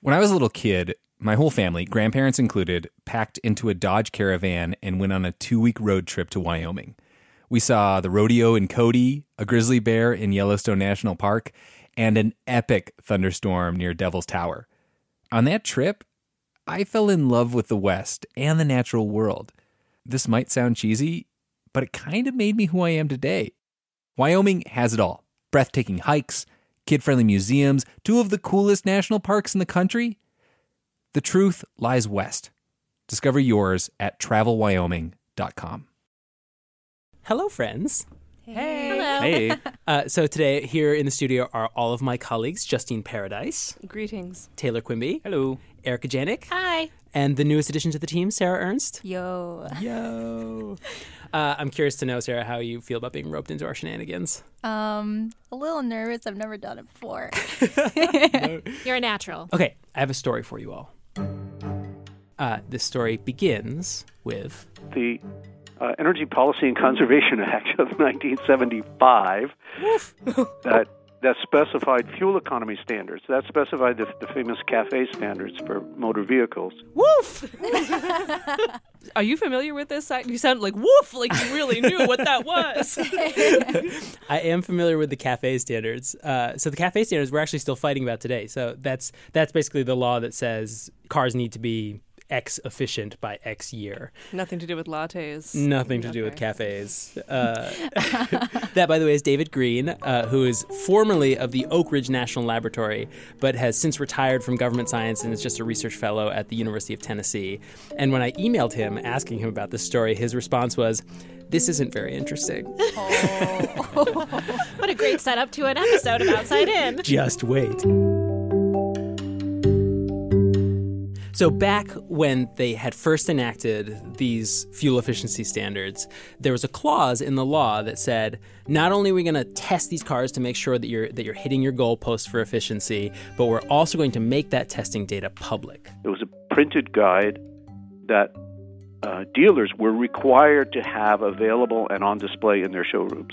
When I was a little kid, my whole family, grandparents included, packed into a Dodge Caravan and went on a two week road trip to Wyoming. We saw the rodeo in Cody, a grizzly bear in Yellowstone National Park, and an epic thunderstorm near Devil's Tower. On that trip, I fell in love with the West and the natural world. This might sound cheesy, but it kind of made me who I am today. Wyoming has it all breathtaking hikes, kid friendly museums, two of the coolest national parks in the country. The truth lies west. Discover yours at travelwyoming.com. Hello, friends. Hey. Hello. Hey, Uh, so today, here in the studio are all of my colleagues: Justine Paradise, Greetings. Taylor Quimby, hello. Erika Janik, Hi. and the newest addition to the team, Sarah Ernst. Yo. Yo. Uh, I'm curious to know, Sarah, how you feel about being roped into our shenanigans. Um, a little nervous. I've never done it before. You're a natural. Okay, I have a story for you all. Uh, this story begins with the uh, Energy Policy and Conservation Act of 1975 that that specified fuel economy standards. That specified the, the famous CAFE standards for motor vehicles. Woof! Are you familiar with this? You sound like woof, like you really knew what that was. I am familiar with the cafe standards. Uh, so the cafe standards we're actually still fighting about today. So that's that's basically the law that says cars need to be X efficient by X year. Nothing to do with lattes. Nothing to do with cafes. Uh, that, by the way, is David Greene, uh, who is formerly of the Oak Ridge National Laboratory, but has since retired from government science and is just a research fellow at the University of Tennessee. And when I emailed him asking him about this story, his response was, "This isn't very interesting. What a great setup to an episode of Outside In. Just wait." So, back when they had first enacted these fuel efficiency standards, there was a clause in the law that said, not only are we going to test these cars to make sure that you're that you're hitting your goalposts for efficiency, but we're also going to make that testing data public. There was a printed guide that uh, dealers were required to have available and on display in their showrooms,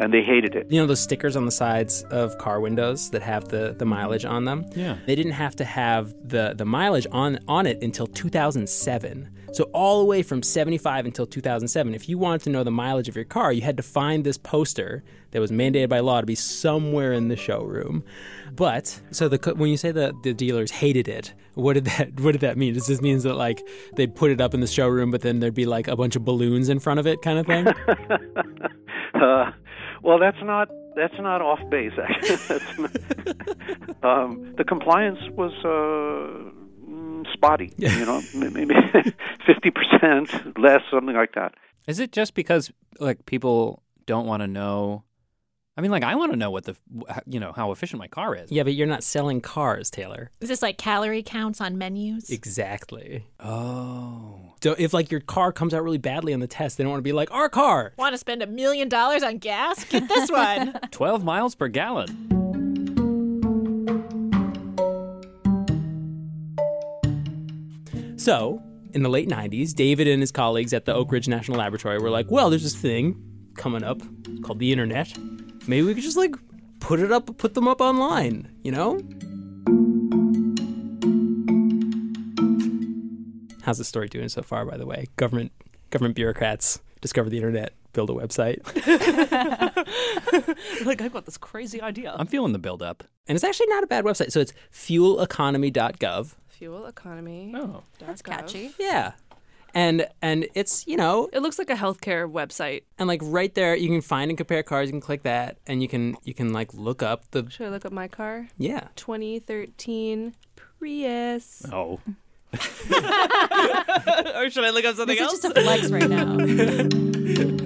and they hated it. You know those stickers on the sides of car windows that have the, the mileage on them? Yeah. They didn't have to have the, the mileage on, on it until 2007. So, all the way from 75 until 2007, if you wanted to know the mileage of your car, you had to find this poster that was mandated by law to be somewhere in the showroom. But, so the, when you say that the dealers hated it, what did that what did that mean? Does this mean that like they'd put it up in the showroom, but then there'd be like a bunch of balloons in front of it, kind of thing? uh, well, that's not that's not off base. Actually, That's not- um, the compliance was uh, mm, spotty. You know, maybe fifty percent less, something like that. Is it just because like people don't want to know? I mean, like I want to know what the you know how efficient my car is. yeah, but you're not selling cars, Taylor. Is this like calorie counts on menus? Exactly. Oh. So if like your car comes out really badly on the test, they don't want to be like our car. Want to spend a million dollars on gas? Get this one. 12 miles per gallon. So in the late '90s, David and his colleagues at the Oak Ridge National Laboratory were like, "Well, there's this thing coming up called the internet. Maybe we could just like put it up, put them up online, you know?" How's the story doing so far? By the way, government government bureaucrats discover the internet, build a website, like, I've got this crazy idea. I'm feeling the build up. and it's actually not a bad website. So it's fueleconomy.gov. Fuel economy. Oh. That's catchy. Yeah. And and it's, you know, It looks like a healthcare website. and like right there you can find and compare cars, you can click that and you can you can like look up the Should I look up my car? yeah. 2013 Prius. Oh. or should I look up something This else? is just a flex right now.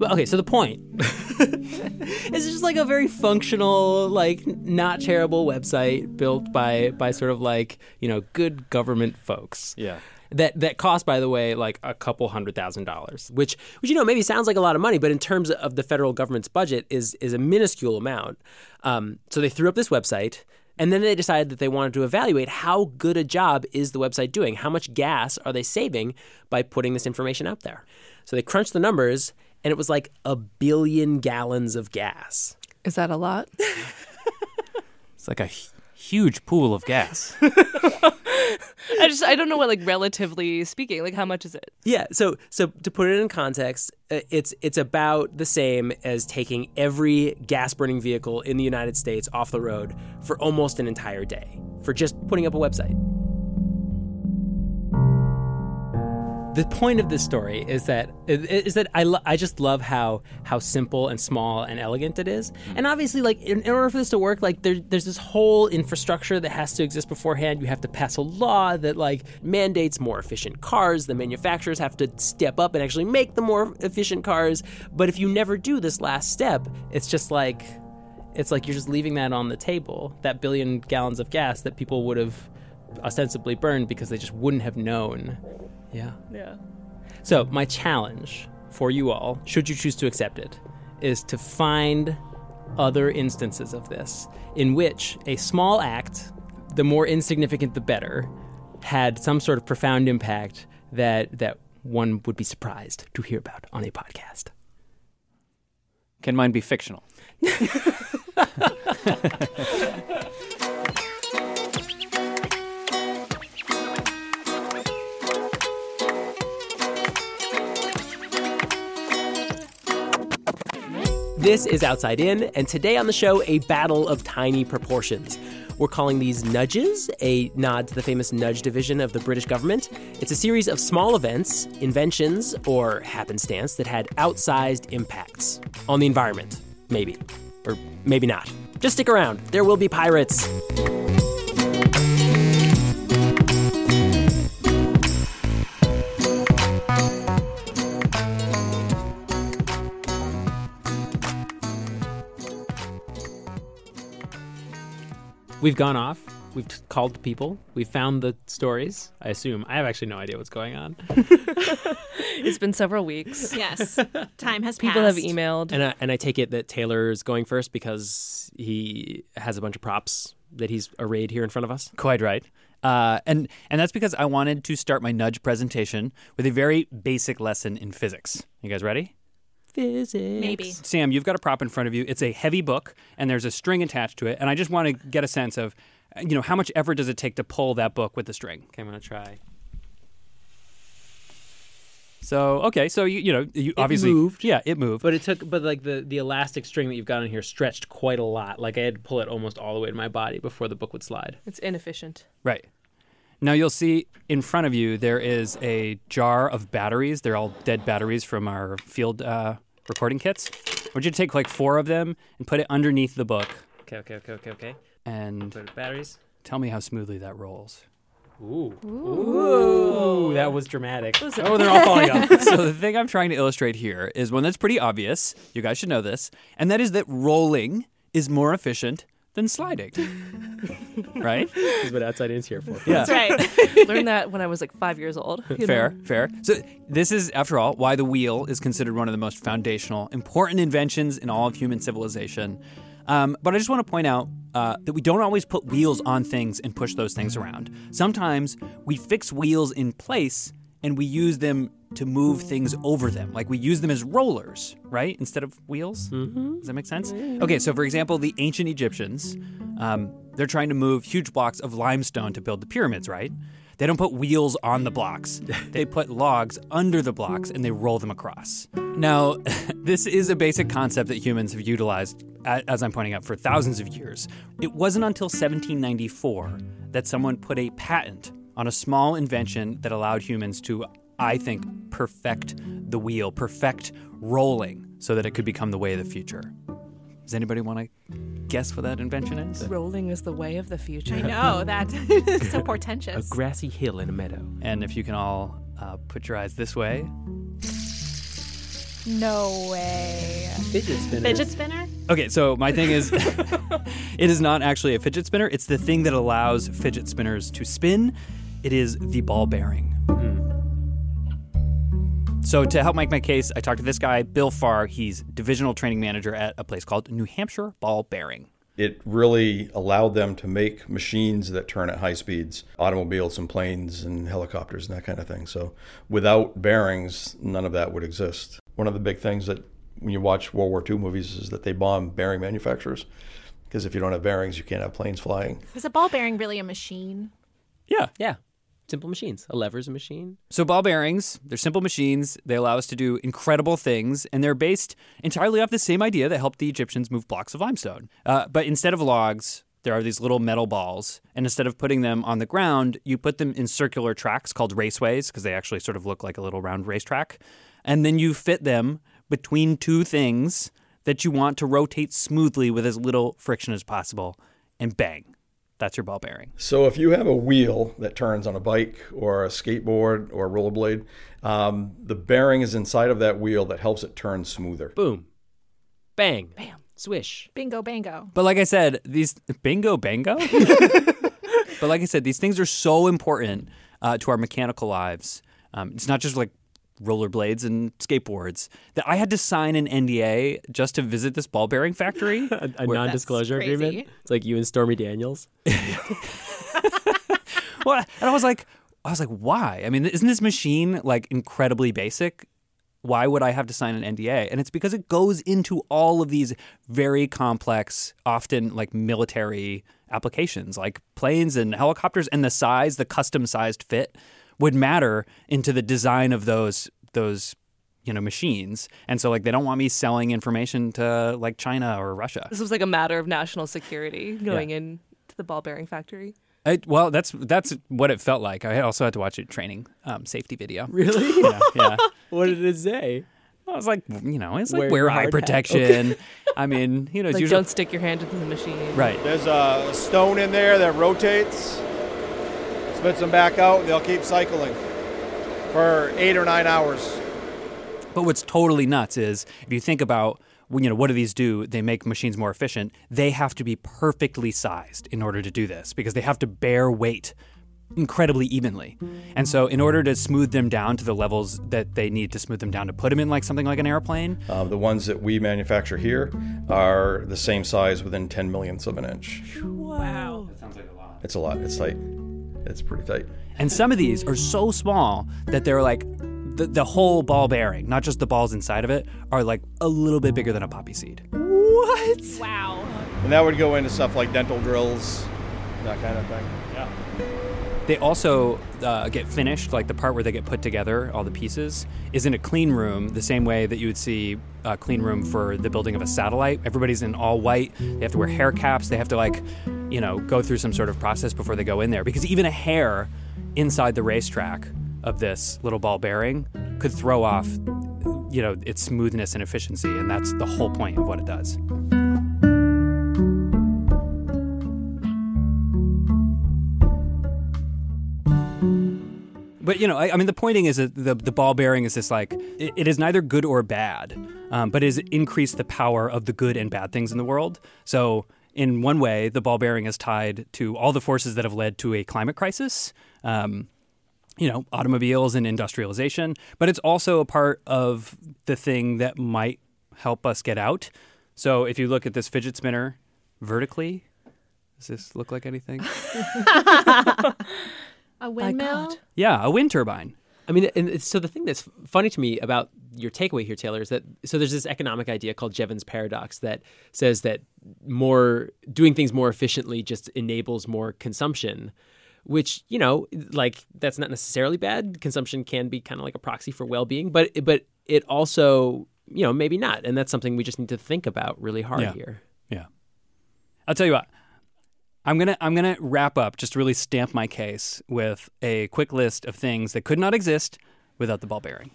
Well, okay, so the point is just like a very functional, like not terrible website built by by sort of like, you know, good government folks. Yeah. that that cost by the way like a couple hundred thousand dollars which which you know maybe sounds like a lot of money but in terms of the federal government's budget is is a minuscule amount um, so they threw up this website and then they decided that they wanted to evaluate how good a job is the website doing how much gas are they saving by putting this information out there so they crunched the numbers and it was like a billion gallons of gas Is that a lot? It's like a huge pool of gas. I just I don't know what like relatively speaking, like how much is it? Yeah, so so to put it in context, uh, it's it's about the same as taking every gas burning vehicle in the United States off the road for almost an entire day for just putting up a website. The point of this story is that is that I, lo- I just love how how simple and small and elegant it is. Mm-hmm. And obviously like in, in order for this to work like there, there's this whole infrastructure that has to exist beforehand. You have to pass a law that like mandates more efficient cars. The manufacturers have to step up and actually make the more efficient cars. But if you never do this last step, it's just like it's like you're just leaving that on the table, that billion gallons of gas that people would have ostensibly burned because they just wouldn't have known. Yeah. Yeah. So, my challenge for you all, should you choose to accept it, is to find other instances of this in which a small act, the more insignificant the better, had some sort of profound impact that that one would be surprised to hear about on a podcast. Can mine be fictional? This is Outside In, and today on the show, a battle of tiny proportions. We're calling these nudges, a nod to the famous nudge division of the British government. It's a series of small events, inventions, or happenstance that had outsized impacts on the environment. Maybe. Or maybe not. Just stick around, there will be pirates. We've gone off. We've t- called people. We've found the stories. I assume. I have actually no idea what's going on. It's been several weeks. Yes. Time has passed. People have emailed. And I, and I take it that Taylor's going first because he has a bunch of props that he's arrayed here in front of us. Quite right. Uh, and and that's because I wanted to start my nudge presentation with a very basic lesson in physics. You guys ready? Physics. Maybe. Sam, you've got a prop in front of you. It's a heavy book, and there's a string attached to it. And I just want to get a sense of, you know, how much effort does it take to pull that book with the string? Okay, I'm gonna try. So okay, so you you know you obviously moved. Yeah, it moved. But it took, but like the the elastic string that you've got on here stretched quite a lot. Like I had to pull it almost all the way to my body before the book would slide. It's inefficient. Right. Now you'll see in front of you there is a jar of batteries. They're all dead batteries from our field uh, recording kits. I want you to take like four of them and put it underneath the book Okay, okay, okay, okay, okay. and Put batteries. tell me how smoothly that rolls. Ooh. Ooh. That was dramatic. Oh, they're all falling off. so the thing I'm trying to illustrate here is one that's pretty obvious. You guys should know this, and that is that rolling is more efficient than sliding. right? This is what Outside In's here for. Yeah. That's right. Learned that when I was like five years old. Fair, know? fair. So this is, after all, why the wheel is considered one of the most foundational, important inventions in all of human civilization. Um, but I just want to point out uh, that we don't always put wheels on things and push those things around. Sometimes we fix wheels in place and we use them to move things over them. Like we use them as rollers, right? Instead of wheels. Mm-hmm. Does that make sense? Okay, so for example, the ancient Egyptians, um, they're trying to move huge blocks of limestone to build the pyramids, right? They don't put wheels on the blocks. They put logs under the blocks and they roll them across. Now, this is a basic concept that humans have utilized, as I'm pointing out, for thousands of years. It wasn't until 1794 that someone put a patent on a small invention that allowed humans to, I think, perfect the wheel, perfect rolling, so that it could become the way of the future. Does anybody want to guess what that invention is? Rolling is the way of the future. I know that is so portentous. A grassy hill in a meadow. And if you can all uh, put your eyes this way, No way. Fidget spinner. Fidget spinner? Okay, so my thing is, it is not actually a fidget spinner. It's the thing that allows fidget spinners to spin. It is the ball bearing. Hmm. So to help make my case, I talked to this guy, Bill Farr. He's divisional training manager at a place called New Hampshire Ball Bearing. It really allowed them to make machines that turn at high speeds, automobiles and planes and helicopters and that kind of thing. So without bearings, none of that would exist. One of the big things that when you watch World War II movies is that they bomb bearing manufacturers because if you don't have bearings, you can't have planes flying. Is a ball bearing really a machine? Yeah. Yeah. Simple machines. A lever's a machine. So ball bearings, they're simple machines. They allow us to do incredible things, and they're based entirely off the same idea that helped the Egyptians move blocks of limestone. Uh, but instead of logs, there are these little metal balls, and instead of putting them on the ground, you put them in circular tracks called raceways because they actually sort of look like a little round racetrack, and then you fit them between two things that you want to rotate smoothly with as little friction as possible, and bang, that's your ball bearing. So if you have a wheel that turns on a bike or a skateboard or a rollerblade, um, the bearing is inside of that wheel that helps it turn smoother. Boom. Bang. Bam. Swish. Bingo, bango. But like I said, these bingo bango. but like I said, these things are so important uh, to our mechanical lives. Um, it's not just like rollerblades and skateboards that I had to sign an NDA just to visit this ball bearing factory. A, a Where- non-disclosure agreement. It's like you and Stormy Daniels. well, and I was like, I was like, why? I mean, isn't this machine like incredibly basic? Why would I have to sign an NDA? And it's because it goes into all of these very complex, often like military applications, like planes and helicopters, and the size, the custom sized fit would matter into the design of those those you know machines. And so like they don't want me selling information to like China or Russia. This was like a matter of national security going in to the ball bearing factory. I, well, that's that's what it felt like. I also had to watch a training um, safety video. Really? Yeah, yeah. what did it say? I was like, you know, it's like Wear wear, eye hard hat. protection. I mean, you know, it's Like, usually don't stick your hand into the machine. right. There's a stone in there that rotates, spits them back out, and they'll keep cycling for eight or nine hours. But what's totally nuts is if you think about, you know, what do these do? They make machines more efficient. They have to be perfectly sized in order to do this because they have to bear weight incredibly evenly. And so, in order to smooth them down to the levels that they need to smooth them down to put them in like something like an airplane, Uh, the ones that we manufacture here are the same size within 10 millionths of an inch. Wow. That sounds like a lot. It's a lot. It's tight. It's pretty tight. And some of these are so small that they're like the, the whole ball bearing, not just the balls inside of it, are like a little bit bigger than a poppy seed. What? Wow. And that would go into stuff like dental drills, that kind of thing. Yeah. They also uh, get finished, like the part where they get put together, all the pieces, is in a clean room, the same way that you would see a clean room for the building of a satellite. Everybody's in all white. They have to wear hair caps. They have to, like, you know, go through some sort of process before they go in there. Because even a hair inside the racetrack of this little ball bearing could throw off, you know, its smoothness and efficiency. And that's the whole point of what it does. But you know, I, I mean, the pointing is that the the ball bearing is this like it, it is neither good or bad, um, but is increased the power of the good and bad things in the world. So in one way, the ball bearing is tied to all the forces that have led to a climate crisis. Um, you know, automobiles and industrialization, but it's also a part of the thing that might help us get out. So if you look at this fidget spinner vertically, does this look like anything? A windmill. yeah, a wind turbine. I mean, and so the thing that's funny to me about your takeaway here, Taylor, is that so there's this economic idea called Jevons paradox that says that more doing things more efficiently just enables more consumption, which you know, like that's not necessarily bad. Consumption can be kind of like a proxy for well-being, but but it also you know maybe not, and that's something we just need to think about really hard Yeah. here. Yeah. I'll tell you what. I'm gonna I'm gonna wrap up just to really stamp my case with a quick list of things that could not exist without the ball bearing.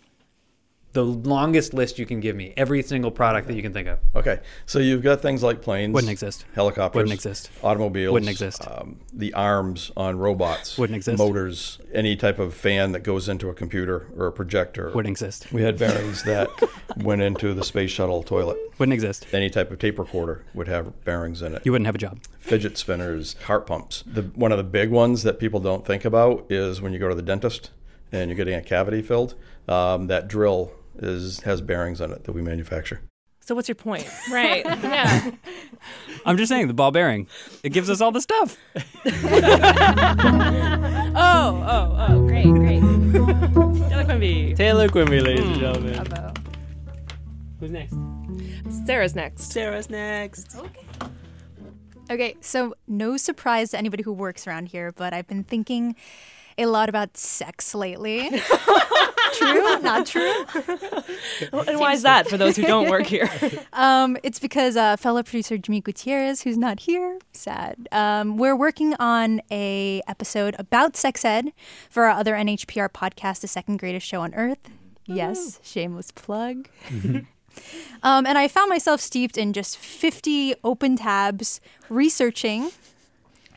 The longest list you can give me, every single product that you can think of. Okay, so you've got things like planes, Wouldn't exist. helicopters, Wouldn't exist. automobiles, Wouldn't exist. um, the arms on robots, Wouldn't exist. motors, any type of fan that goes into a computer or a projector. Wouldn't exist. We had bearings that went into the space shuttle toilet. Wouldn't exist. Any type of tape recorder would have bearings in it. You wouldn't have a job. Fidget spinners, heart pumps. The, one of the big ones that people don't think about is when you go to the dentist and you're getting a cavity filled. Um, that drill is has bearings on it that we manufacture. So what's your point? Right. Yeah. I'm just saying the ball bearing. It gives us all the stuff. oh, oh, oh, great, great. Taylor Quimby. Taylor Quimby, ladies and hmm. gentlemen. Bravo. Who's next? Sarah's next. Sarah's next. Okay, Okay, so no surprise to anybody who works around here, but I've been thinking a lot about sex lately. true? Not true? And why is that for those who don't work here? Um, it's because uh, fellow producer Jimmy Gutierrez, who's not here, sad. Um, we're working on a episode about sex ed for our other NHPR podcast, The Second Greatest Show on Earth. Yes, shameless plug. um, and I found myself steeped in just 50 open tabs researching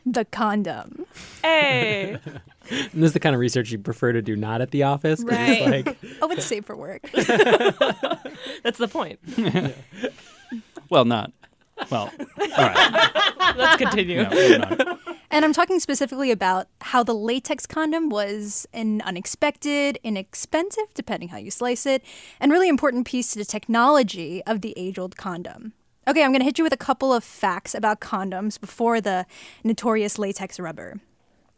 the condom. Hey. And this is the kind of research you prefer to do not at the office. 'cause it's Right. like, Oh, it's safe for work. That's the point. Well, not. Well, all right. Let's continue. No. And I'm talking specifically about how the latex condom was an unexpected, inexpensive, depending how you slice it, and really important piece to the technology of the age old condom. Okay, I'm going to hit you with a couple of facts about condoms before the notorious latex rubber.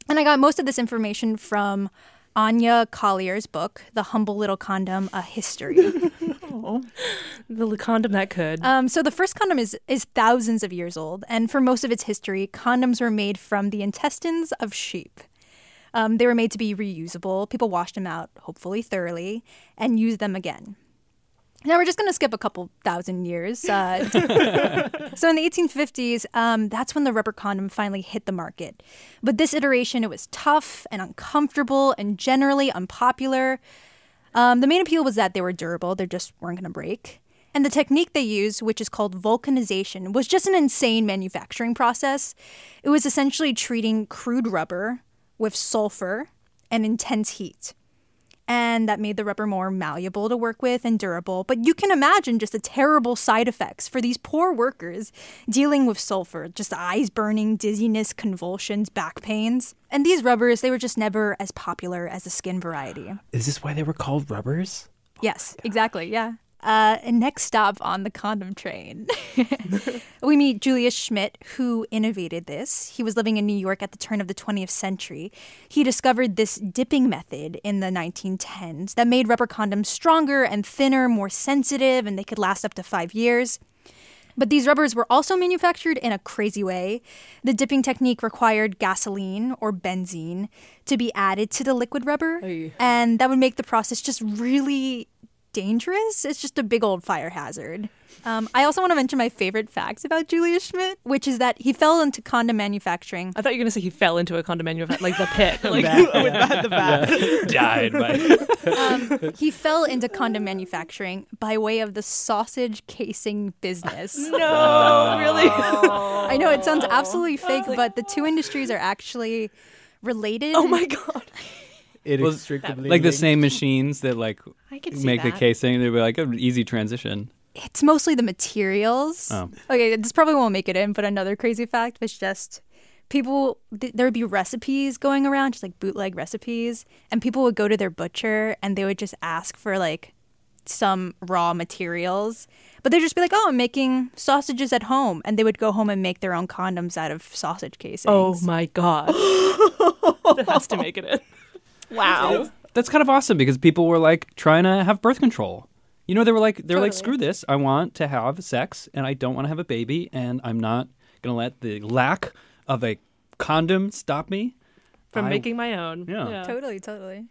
And I got most of this information from Aine Collier's book, The Humble Little Condom A History. The condom that could. Um, so the first condom is is thousands of years old, and for most of its history, condoms were made from the intestines of sheep. Um, they were made to be reusable. People washed them out, hopefully thoroughly, and used them again. Now we're just going to skip a couple thousand years. Uh, so in the 1850s, um, that's when the rubber condom finally hit the market. But this iteration, it was tough and uncomfortable and generally unpopular. Um, the main appeal was that they were durable; they just weren't going to break. And the technique they used, which is called vulcanization, was just an insane manufacturing process. It was essentially treating crude rubber with sulfur and intense heat. And that made the rubber more malleable to work with and durable. But you can imagine just the terrible side effects for these poor workers dealing with sulfur just eyes burning, dizziness, convulsions, back pains. And these rubbers, they were just never as popular as the skin variety. is this why they were called rubbers? Yes, exactly. Yeah. Uh, and next stop on the condom train, we meet Julius Schmid, who innovated this. He was living in New York at the turn of the 20th century. He discovered this dipping method in the 1910s that made rubber condoms stronger and thinner, more sensitive, and they could last up to five years. But these rubbers were also manufactured in a crazy way. The dipping technique required gasoline or benzene to be added to the liquid rubber, Oy. and that would make the process just really dangerous. It's just a big old fire hazard. Um, I also want to mention my favorite facts about Julius Schmid, which is that he fell into condom manufacturing. I thought you were going to say he fell into a condom manufacturing, like the pit. Like, Vat, with the vat. Died by. Um, he fell into condom manufacturing by way of the sausage casing business. No, really? I know it sounds absolutely fake, but the two industries are actually related. Oh my god. Inextricably like the same machines that like I could see make the that. casing. They'd be like an easy transition. It's mostly the materials. Oh. Okay, this probably won't make it in, but another crazy fact was just people, th- there would be recipes going around, just like bootleg recipes, and people would go to their butcher and they would just ask for like some raw materials. But they'd just be like, oh, I'm making sausages at home. And they would go home and make their own condoms out of sausage casings. Oh my god. that has to make it in. Wow. That's kind of awesome because people were like trying to have birth control. You know, they were like they were like, screw this. I want to have sex and I don't want to have a baby and I'm not gonna let the lack of a condom stop me. From I- making my own. Yeah. Totally, totally.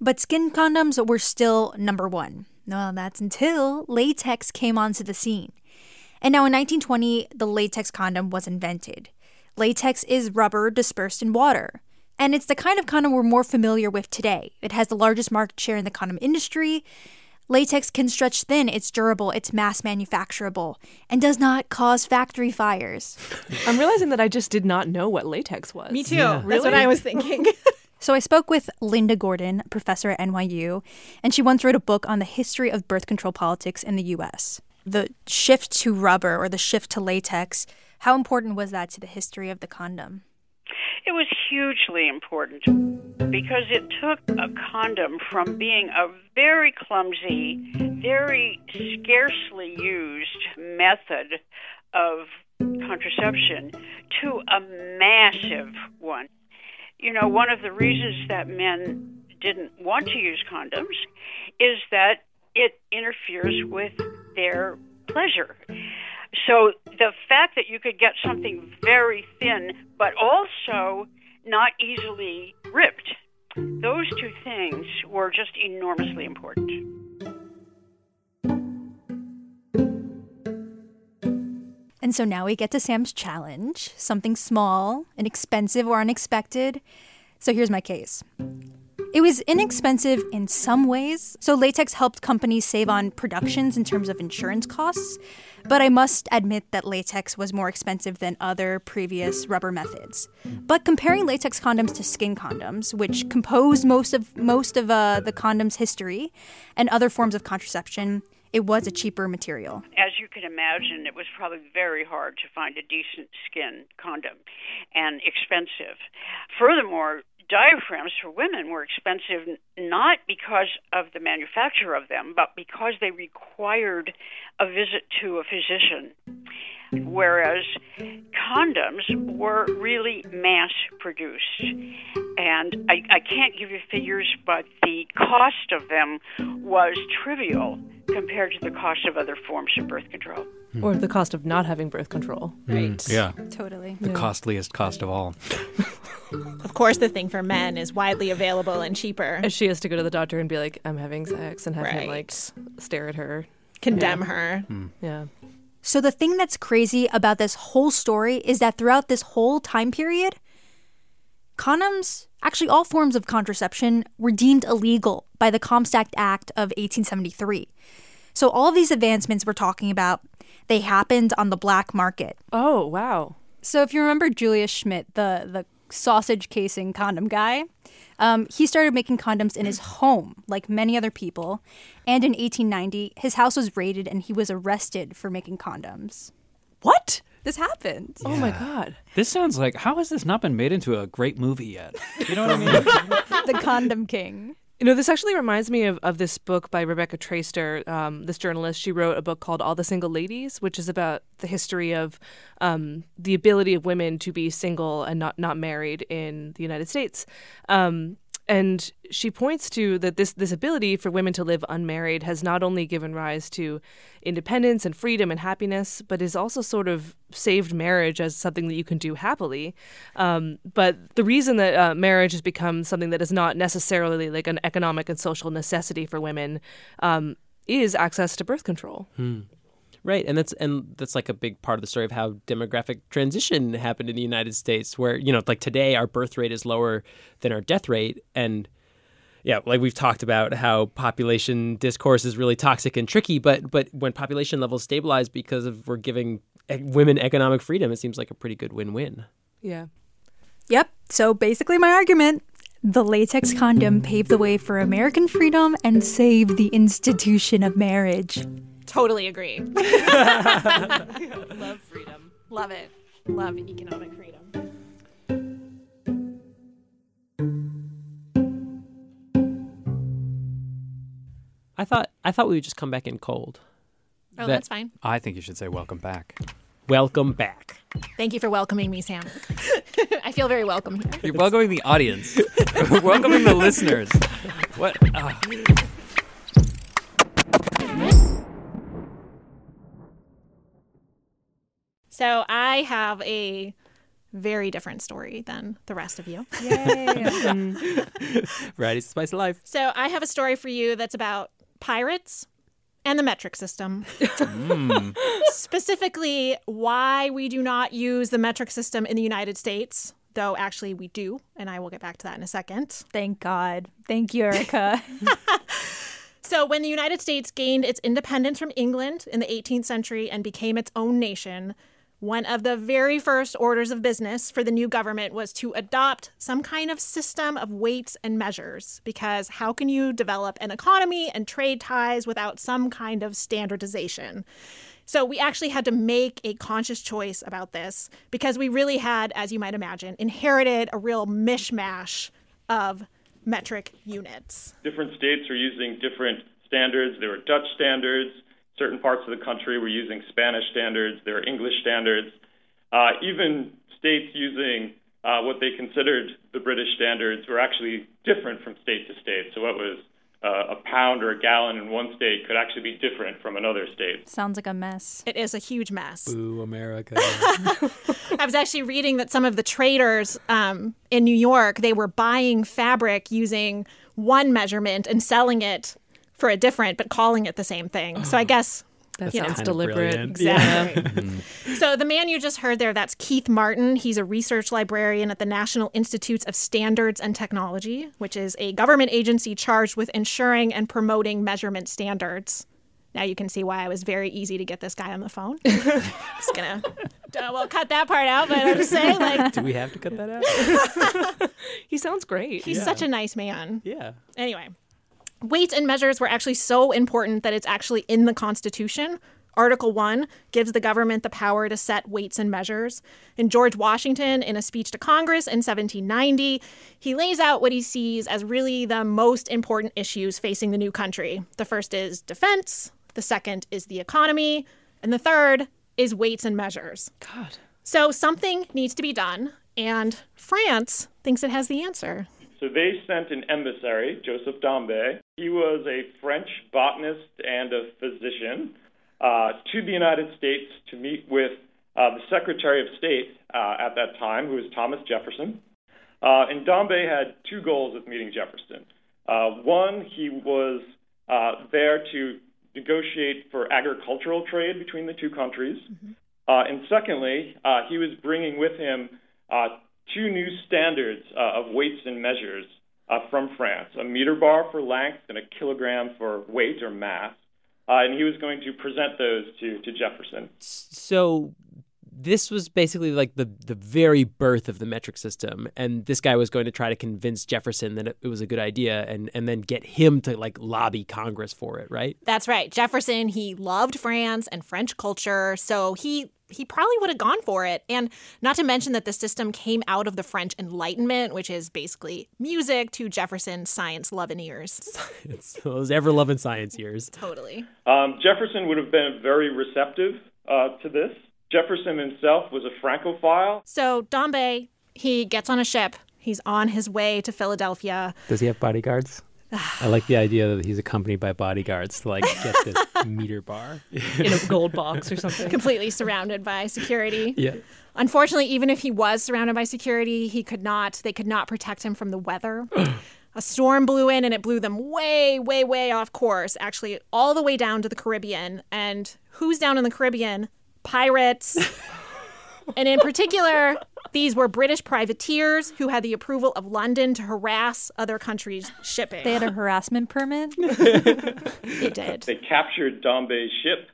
But skin condoms were still number one. Well, that's until latex came onto the scene. And now in 1920, the latex condom was invented. Latex is rubber dispersed in water. And it's the kind of condom we're more familiar with today. It has the largest market share in the condom industry. Latex can stretch thin, it's durable, it's mass manufacturable, and does not cause factory fires. I'm realizing that I just did not know what latex was. Me too. Yeah. That's Really? what I was thinking. So I spoke with Linda Gordon, professor at NYU, and she once wrote a book on the history of birth control politics in the US. The shift to rubber or the shift to latex, how important was that to the history of the condom? It was hugely important because it took a condom from being a very clumsy, very scarcely used method of contraception to a massive one. You know, one of the reasons that men didn't want to use condoms is that it interferes with their pleasure. So the fact that you could get something very thin, but also not easily ripped, those two things were just enormously important. And so now we get to Sam's challenge something small, inexpensive, or unexpected. So here's my case. It was inexpensive in some ways, so latex helped companies save on productions in terms of insurance costs. But I must admit that latex was more expensive than other previous rubber methods. But comparing latex condoms to skin condoms, which compose most of most of uh, the condom's history, and other forms of contraception, it was a cheaper material. As you can imagine, it was probably very hard to find a decent skin condom and expensive. Furthermore, diaphragms for women were expensive not because of the manufacture of them, but because they required a visit to a physician. Whereas condoms were really mass produced. And I, I can't give you figures, but the cost of them was trivial compared to the cost of other forms of birth control. Or the cost of not having birth control. Mm, yeah. Totally. The costliest cost of all. Of course, the thing for men is widely available and cheaper. And she has to go to the doctor and be like, I'm having sex and have him like stare at her. Condemn Yeah. her. Yeah. So the thing that's crazy about this whole story is that throughout this whole time period, condoms, actually all forms of contraception, were deemed illegal by the Comstock Act of 1873. So all of these advancements we're talking about, they happened on the black market. Oh, wow. So if you remember Julius Schmid, the the sausage casing condom guy, um, he started making condoms in his home, like many other people. And in 1890, his house was raided, and he was arrested for making condoms. What? This happened. Oh my God. This sounds like how has this not been made into a great movie yet? You know what I mean? the Condom King. You know, this actually reminds me of, of this book by Rebecca Traister, um, this journalist. She wrote a book called All the Single Ladies, which is about the history of um, the ability of women to be single and not, not married in the United States. Um, and she points to that this this ability for women to live unmarried has not only given rise to independence and freedom and happiness, but is also sort of saved marriage as something that you can do happily. Um, but the reason that uh, marriage has become something that is not necessarily like an economic and social necessity for women um, is access to birth control. Right, and that's and that's like a big part of the story of how demographic transition happened in the United States, where you know, like today, our birth rate is lower than our death rate, and yeah, like we've talked about how population discourse is really toxic and tricky, but but when population levels stabilize because of we're giving women economic freedom, it seems like a pretty good win-win. Yeah. Yep. So basically, my argument the latex condom paved the way for American freedom and saved the institution of marriage. Totally agree. Love freedom. Love it. Love economic freedom. I thought I thought we would just come back in cold. Oh, That- that's fine. I think you should say welcome back. Welcome back. Thank you for welcoming me, Sam. I feel very welcome here. You're welcoming the audience. welcoming the listeners. What? ah. So I have a very different story than the rest of you. Yay. right, Variety spice of life. So I have a story for you that's about pirates and the metric system. Hmm. Specifically, why we do not use the metric system in the United States, though actually we do, and I will get back to that in a second. Thank God. Thank you, Erika. So, when the United States gained its independence from England in the 18th century and became its own nation, one of the very first orders of business for the new government was to adopt some kind of system of weights and measures. Because how can you develop an economy and trade ties without some kind of standardization? So, we actually had to make a conscious choice about this because we really had, as you might imagine, inherited a real mishmash of metric units. different states are using different standards. There were Dutch standards. Certain parts of the country were using Spanish standards. There were English standards. Uh, even states using uh, what they considered the British standards were actually different from state to state. So what was uh, a pound or a gallon in one state could actually be different from another state. Sounds like a mess. It is a huge mess. Boo, America. I was actually reading that some of the traders um, in New York they were buying fabric using one measurement and selling it for a different, but calling it the same thing. So I guess That you know, sounds kind of deliberate. brilliant. Exactly. so the man you just heard there, that's Keith Martin. He's a research librarian at the National Institutes of Standards and Technology, which is a government agency charged with ensuring and promoting measurement standards. Now you can see why I was very easy to get this guy on the phone. just gonna, uh, well, cut that part out, but I'm just saying, like, Do we have to cut that out? He sounds great. he's such a nice man. Yeah. Anyway, weights and measures were actually so important that it's actually in the Constitution. Article 1 gives the government the power to set weights and measures. And George Washington, in a speech to Congress in 1790, he lays out what he sees as really the most important issues facing the new country. The first is defense, the second is the economy, and the third is weights and measures. God. So something needs to be done, and France thinks it has the answer. So they sent an emissary, Joseph Dombey. He was a French botanist and a physician uh, to the United States to meet with uh, the Secretary of State uh, at that time, who was Thomas Jefferson. Uh, and Dombey had two goals with meeting Jefferson. Uh, one, he was uh, there to negotiate for agricultural trade between the two countries. Uh, and secondly, uh, he was bringing with him uh, two new standards uh, of weights and measures uh, from France a meter bar for length and a kilogram for weight or mass. Uh, and he was going to present those to, to Jefferson. So this was basically like the the very birth of the metric system and this guy was going to try to convince Jefferson that it, it was a good idea and and then get him to like lobby Congress for it, right? That's right. Jefferson, he loved France and French culture, so he he probably would have gone for it. And not to mention that the system came out of the French Enlightenment, which is basically music to Jefferson's science loving ears. It's those ever loving science years. Totally. Um, Jefferson would have been very receptive uh, to this. Jefferson himself was a Francophile. So Dombey, he gets on a ship. He's on his way to Philadelphia. Does he have bodyguards? I like the idea that he's accompanied by bodyguards to like get this meter bar. In a gold box or something. completely surrounded by security. Yeah. Unfortunately, even if he was surrounded by security, he could not they could not protect him from the weather. A storm blew in and it blew them way, way, way off course, actually all the way down to the Caribbean. And who's down in the Caribbean? Pirates. and in particular, these were British privateers who had the approval of London to harass other countries' shipping. They had a harassment permit. They did. They captured Dombey's ship.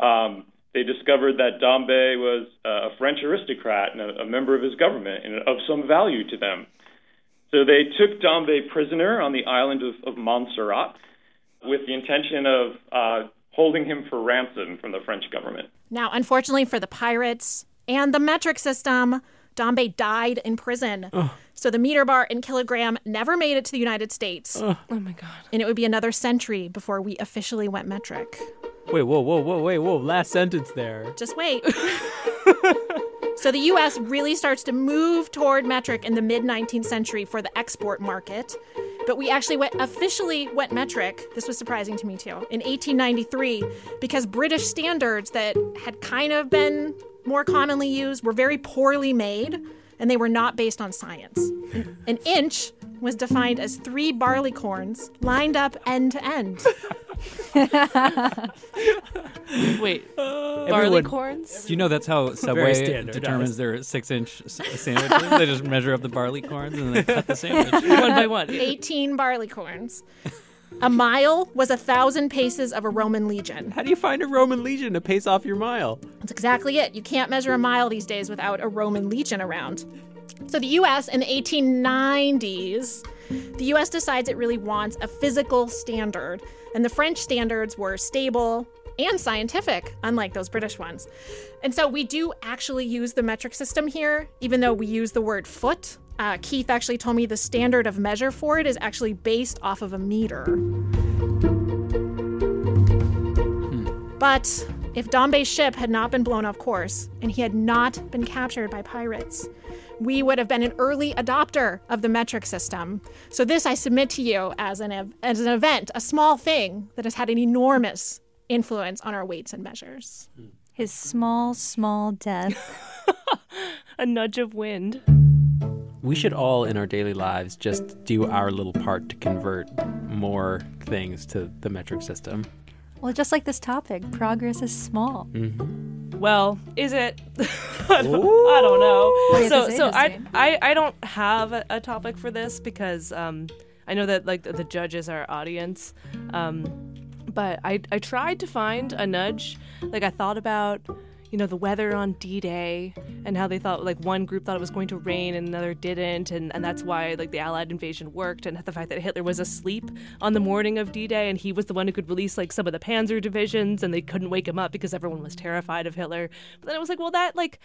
Um, they discovered that Dombey was uh, a French aristocrat and a, a member of his government and of some value to them. So they took Dombey prisoner on the island of, of Montserrat with the intention of uh, holding him for ransom from the French government. Now, unfortunately for the pirates and the metric system, Dombey died in prison. So the meter bar and kilogram never made it to the United States. Oh my god. And it would be another century before we officially went metric. Wait, whoa, whoa, whoa, wait, whoa! Last sentence there. Just wait. so the US really starts to move toward metric in the mid 19th century for the export market. But we actually went officially went metric. This was surprising to me too. In 1893 because British standards that had kind of been more commonly used were very poorly made and they were not based on science. An, an inch was defined as 3 barley corns lined up end to end. Wait. barley Everyone- corns? Do you know that's how Subway determines their six-inch uh, sandwiches? they just measure up the barley corns and then they cut the sandwich. one by one. 18 barley corns. A mile was a thousand paces of a Roman legion. How do you find a Roman legion to pace off your mile? That's exactly it. You can't measure a mile these days without a Roman legion around. So the US in the 1890s, the US decides it really wants a physical standard, and the French standards were stable and scientific, unlike those British ones. And so we do actually use the metric system here, even though we use the word foot. Uh, Keith actually told me the standard of measure for it is actually based off of a meter. But if Dombey's ship had not been blown off course and he had not been captured by pirates, we would have been an early adopter of the metric system. So this I submit to you as an ev- as an event, a small thing that has had an enormous influence on our weights and measures. His small, small death. A nudge of wind. We should all in our daily lives just do our little part to convert more things to the metric system. Well, just like this topic, progress is small. Mm-hmm. Well, is it? I, don't, I don't know. What do you have So, so I, I, I don't have a, a topic for this because um, I know that like the, the judge is our audience. Um, but I, I tried to find a nudge. Like I thought about, you know, the weather on D-Day and how they thought like one group thought it was going to rain and another didn't, and, and that's why like the Allied invasion worked, and the fact that Hitler was asleep on the morning of D-Day and he was the one who could release like some of the Panzer divisions, and they couldn't wake him up because everyone was terrified of Hitler. But then it was like, well, that like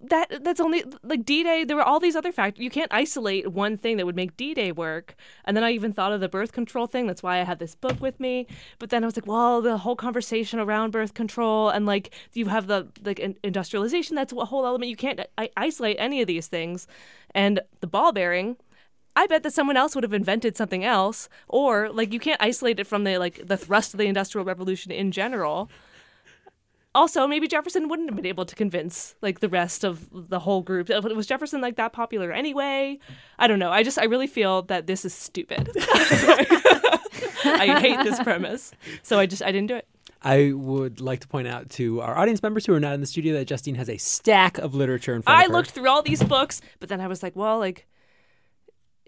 that that's only like D-Day. There were all these other factors. You can't isolate one thing that would make D-Day work. And then I even thought of the birth control thing. That's why I had this book with me. But then I was like, well, the whole conversation around birth control and like you have the like in- industrialization. That's a whole element. You can't I- isolate any of these things. And the ball bearing. I bet that someone else would have invented something else, or like you can't isolate it from the like the thrust of the industrial revolution in general also maybe jefferson wouldn't have been able to convince like the rest of the whole group. Was jefferson like that popular anyway? I don't know. I just i really feel that this is stupid. I hate this premise. So i just i didn't do it. I would like to point out to our audience members who are not in the studio that Justine has a stack of literature in front i of her. looked through all these books but then i was like well like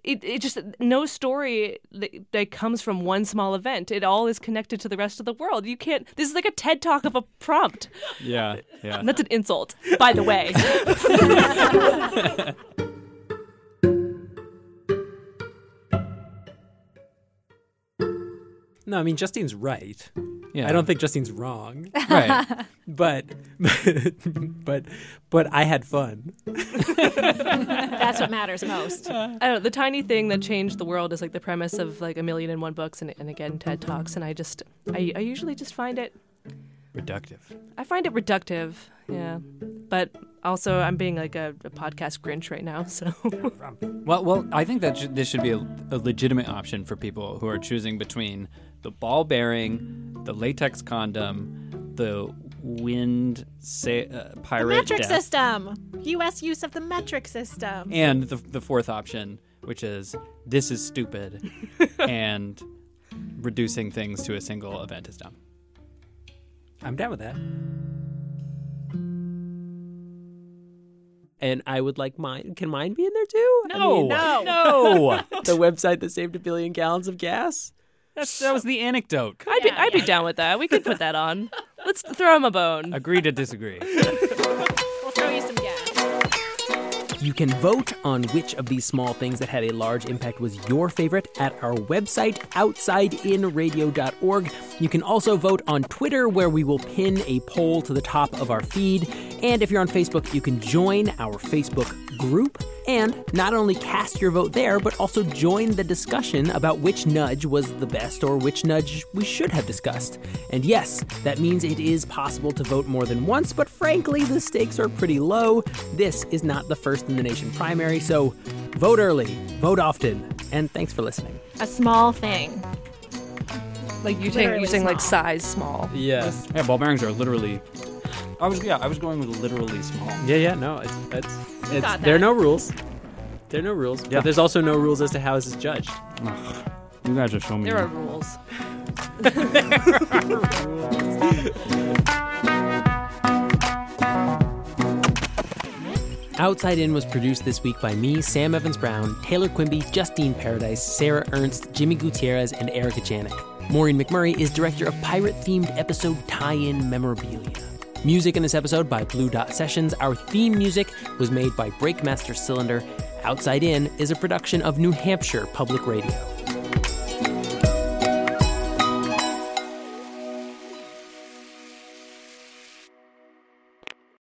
it, it just no story that, that comes from one small event it all is connected to the rest of the world you can't this is like a ted talk of a prompt Yeah, yeah. and that's an insult by the way No, I mean Justine's right. Yeah. I don't think Justine's wrong. Right. but but but I had fun. That's what matters most. I don't know. The tiny thing that changed the world is like the premise of like a million and one books and, and again TED Talks. And I just, I, I usually just find it, Reductive. I find it reductive. Yeah. But also, I'm being like a, a podcast Grinch right now. So Well, well, I think that sh- this should be a, a legitimate option for people who are choosing between the ball bearing, the latex condom, the wind sa- uh, pirate metric death, system. U.S. use of the metric system. and the, the fourth option, which is this is stupid, and reducing things to a single event is dumb. I'm down with that. And I would like mine. Can mine be in there too? I No. mean, No. no. the website that saved a billion gallons of gas. That's, that was the anecdote. I'd be, I'd be down with that. We could put that on. Let's throw him a bone. Agree to disagree. You can vote on which of these small things that had a large impact was your favorite at our website, outsideinradio.org. You can also vote on Twitter, where we will pin a poll to the top of our feed. And if you're on Facebook, you can join our Facebook group and not only cast your vote there, but also join the discussion about which nudge was the best or which nudge we should have discussed. And yes, that means it is possible to vote more than once, but frankly, the stakes are pretty low. This is not the first the nation primary, so vote early, vote often, and thanks for listening. A small thing. Like you take, Literally using like size small. Yeah. Yeah, ball bearings are literally. I was yeah, I was going with literally small. Yeah, yeah, no, it's, it's, it's there are no rules. There are no rules, Yeah. but there's also no rules as to how this is judged. You guys are showing me. There are rules. Outside In was produced this week by me, Sam Evans Brown, Taylor Quimby, Justine Paradis, Sara Ernst, Jimmy Gutierrez, and Erika Janik. Maureen McMurray is director of pirate themed episode tie in memorabilia. Music in this episode by Blue Dot Sessions. Our theme music was made by Breakmaster Cylinder. Outside In is a production of New Hampshire Public Radio.